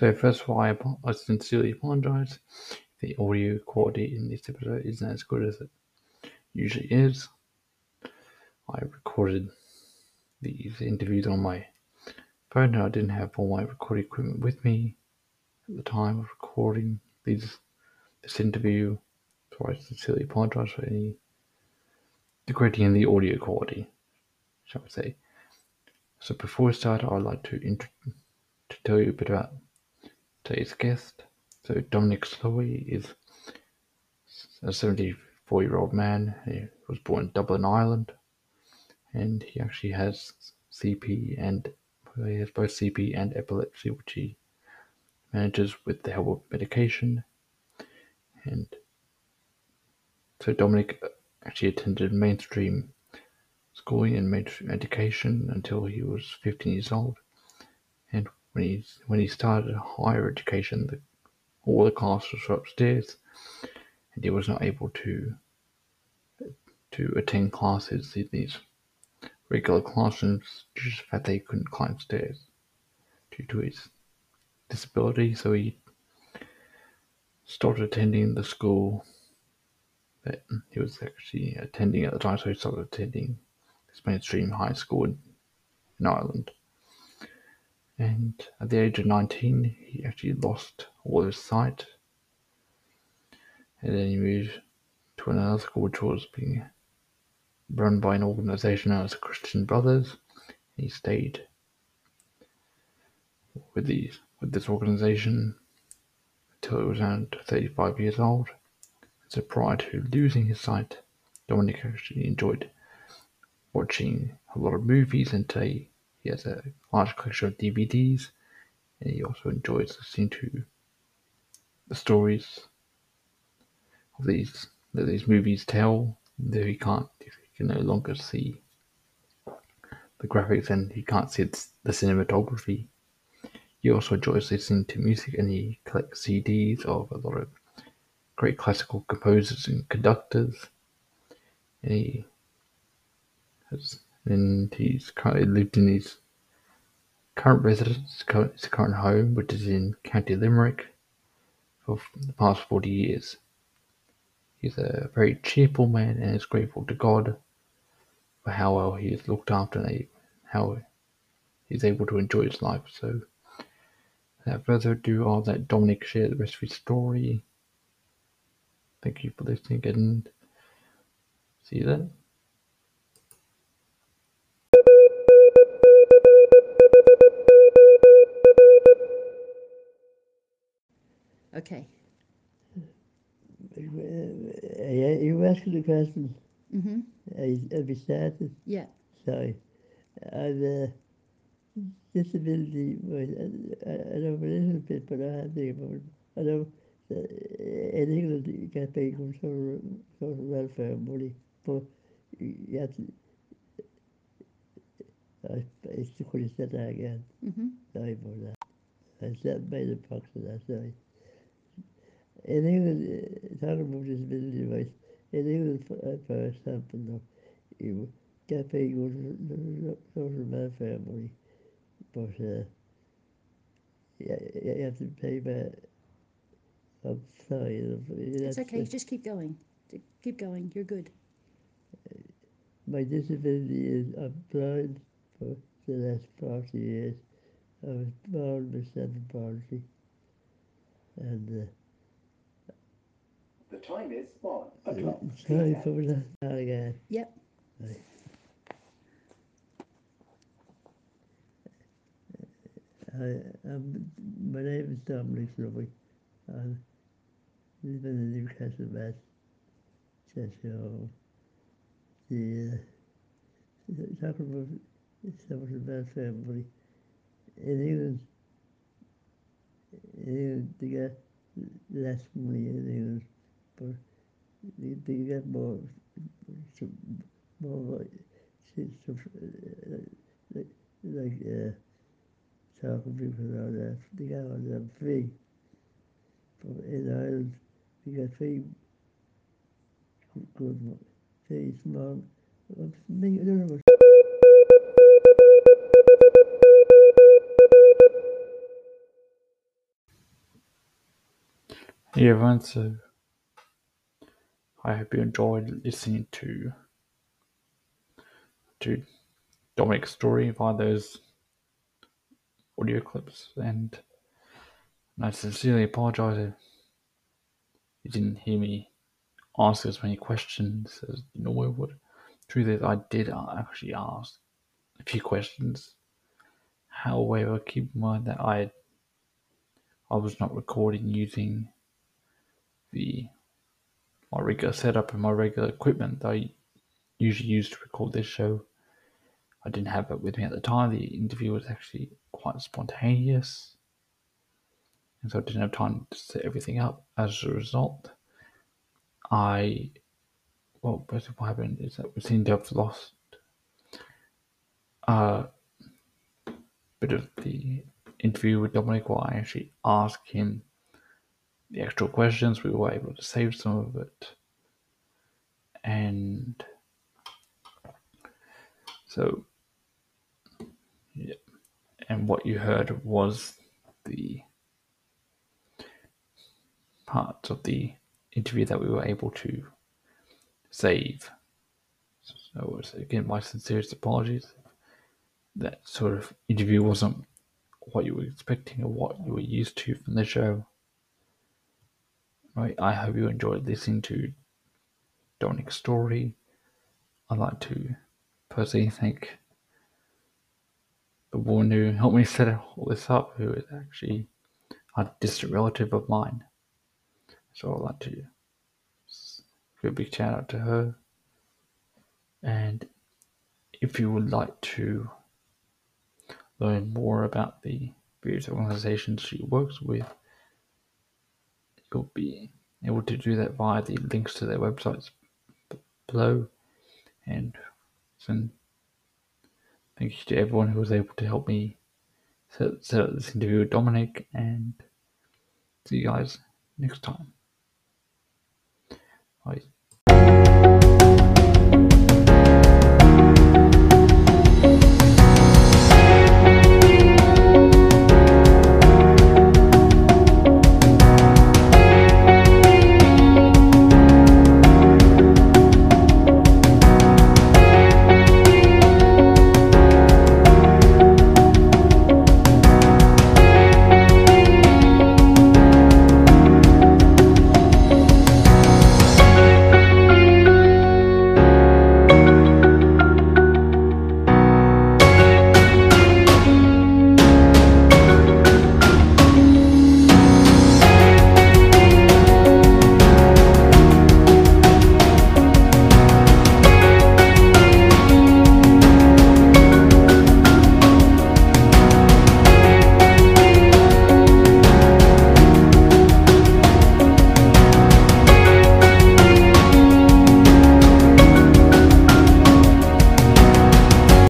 So first of all, I, I sincerely apologize. The audio quality in this episode isn't as good as it usually is. I recorded these interviews on my phone and I didn't have all my recording equipment with me at the time of recording these this interview. So I sincerely apologize for any degrading in the audio quality, shall we say. So before we start, I'd like to, int- to tell you a bit about today's guest. So Dominic Slowey is a 74 year old man. He was born in Dublin, Ireland, and he actually has CP and he has both CP and epilepsy, which he manages with the help of medication. And so Dominic actually attended mainstream schooling and mainstream education until he was 15 years old. And when he started higher education, all the classes were upstairs, and he was not able to to attend classes in these regular classrooms to the fact that he couldn't climb stairs due to his disability. So he started attending the school that he was actually attending at the time. So he started attending this mainstream high school in, in Ireland. And at the age of 19, he actually lost all his sight. And then he moved to another school which was being run by an organization known as Christian Brothers. He stayed with these with this organization until he was around 35 years old. So prior to losing his sight, Dominic actually enjoyed watching a lot of movies and today he has a large collection of DVDs, and he also enjoys listening to the stories of these that these movies tell. Though he can't, he can no longer see the graphics and he can't see the cinematography. He also enjoys listening to music and he collects CDs of a lot of great classical composers and conductors. And he has and he's currently lived in his current residence, his current home, which is in County Limerick, for the past 40 years. He's a very cheerful man and is grateful to God for how well he is looked after and how he's able to enjoy his life. So, without further ado, I'll let Dominic share the rest of his story. Thank you for listening and see you then. Okay. You asking the question. Mm-hmm. Have you started? Yeah. Sorry. I've uh, disability. Was, I, I know a little bit, but I have think about. I know in England you get paid from social, social welfare money, but you have to. I, it's the said that again. Mm-hmm. Sorry about that. I said made a box of that. Sorry. In England, uh, talking about disability rights, in England, for, uh, for example, no, you get paid good social welfare money, but uh, you, you have to pay back. I'm sorry. It's okay. Just keep going. Keep going. You're good. My disability is I'm blind for the last 40 years. I was born with cerebral palsy. And uh, The time is one o'clock. sorry PM. for that again. Yep. I, um, my name is Dominic Slowey. I'm living in Newcastle, Mass. So, the uh, talking about social welfare money in England, in England they get less money in England, get more, more like, uh, uh, talking people are that they got them free. In Ireland, we got good, one, free small. Everyone. I hope you enjoyed listening to to Dominic's story via those audio clips, and I sincerely apologize if you didn't hear me ask as many questions as you normally would. Truth is, I did actually ask a few questions. However, keep in mind that I I was not recording using the my regular setup and my regular equipment that I usually use to record this show. I didn't have it with me at the time. The interview was actually quite spontaneous, and so I didn't have time to set everything up. As a result, I well, basically what happened is that we seem to have lost a bit of the interview with Dominic where I actually asked him the actual questions. We were able to save some of it. And so, yeah. And what you heard was the parts of the interview that we were able to save. So, again, my sincerest apologies. That sort of interview wasn't what you were expecting or what you were used to from the show. Right, I hope you enjoyed listening to Dominic's story. I'd like to personally thank the woman who helped me set all this up, who is actually a distant relative of mine. So I'd like to give a big shout out to her. And if you would like to learn more about the various organizations she works with, you'll be able to do that via the links to their websites below. And thank you to everyone who was able to help me set, set up this interview with Dominic, and see you guys next time. Bye.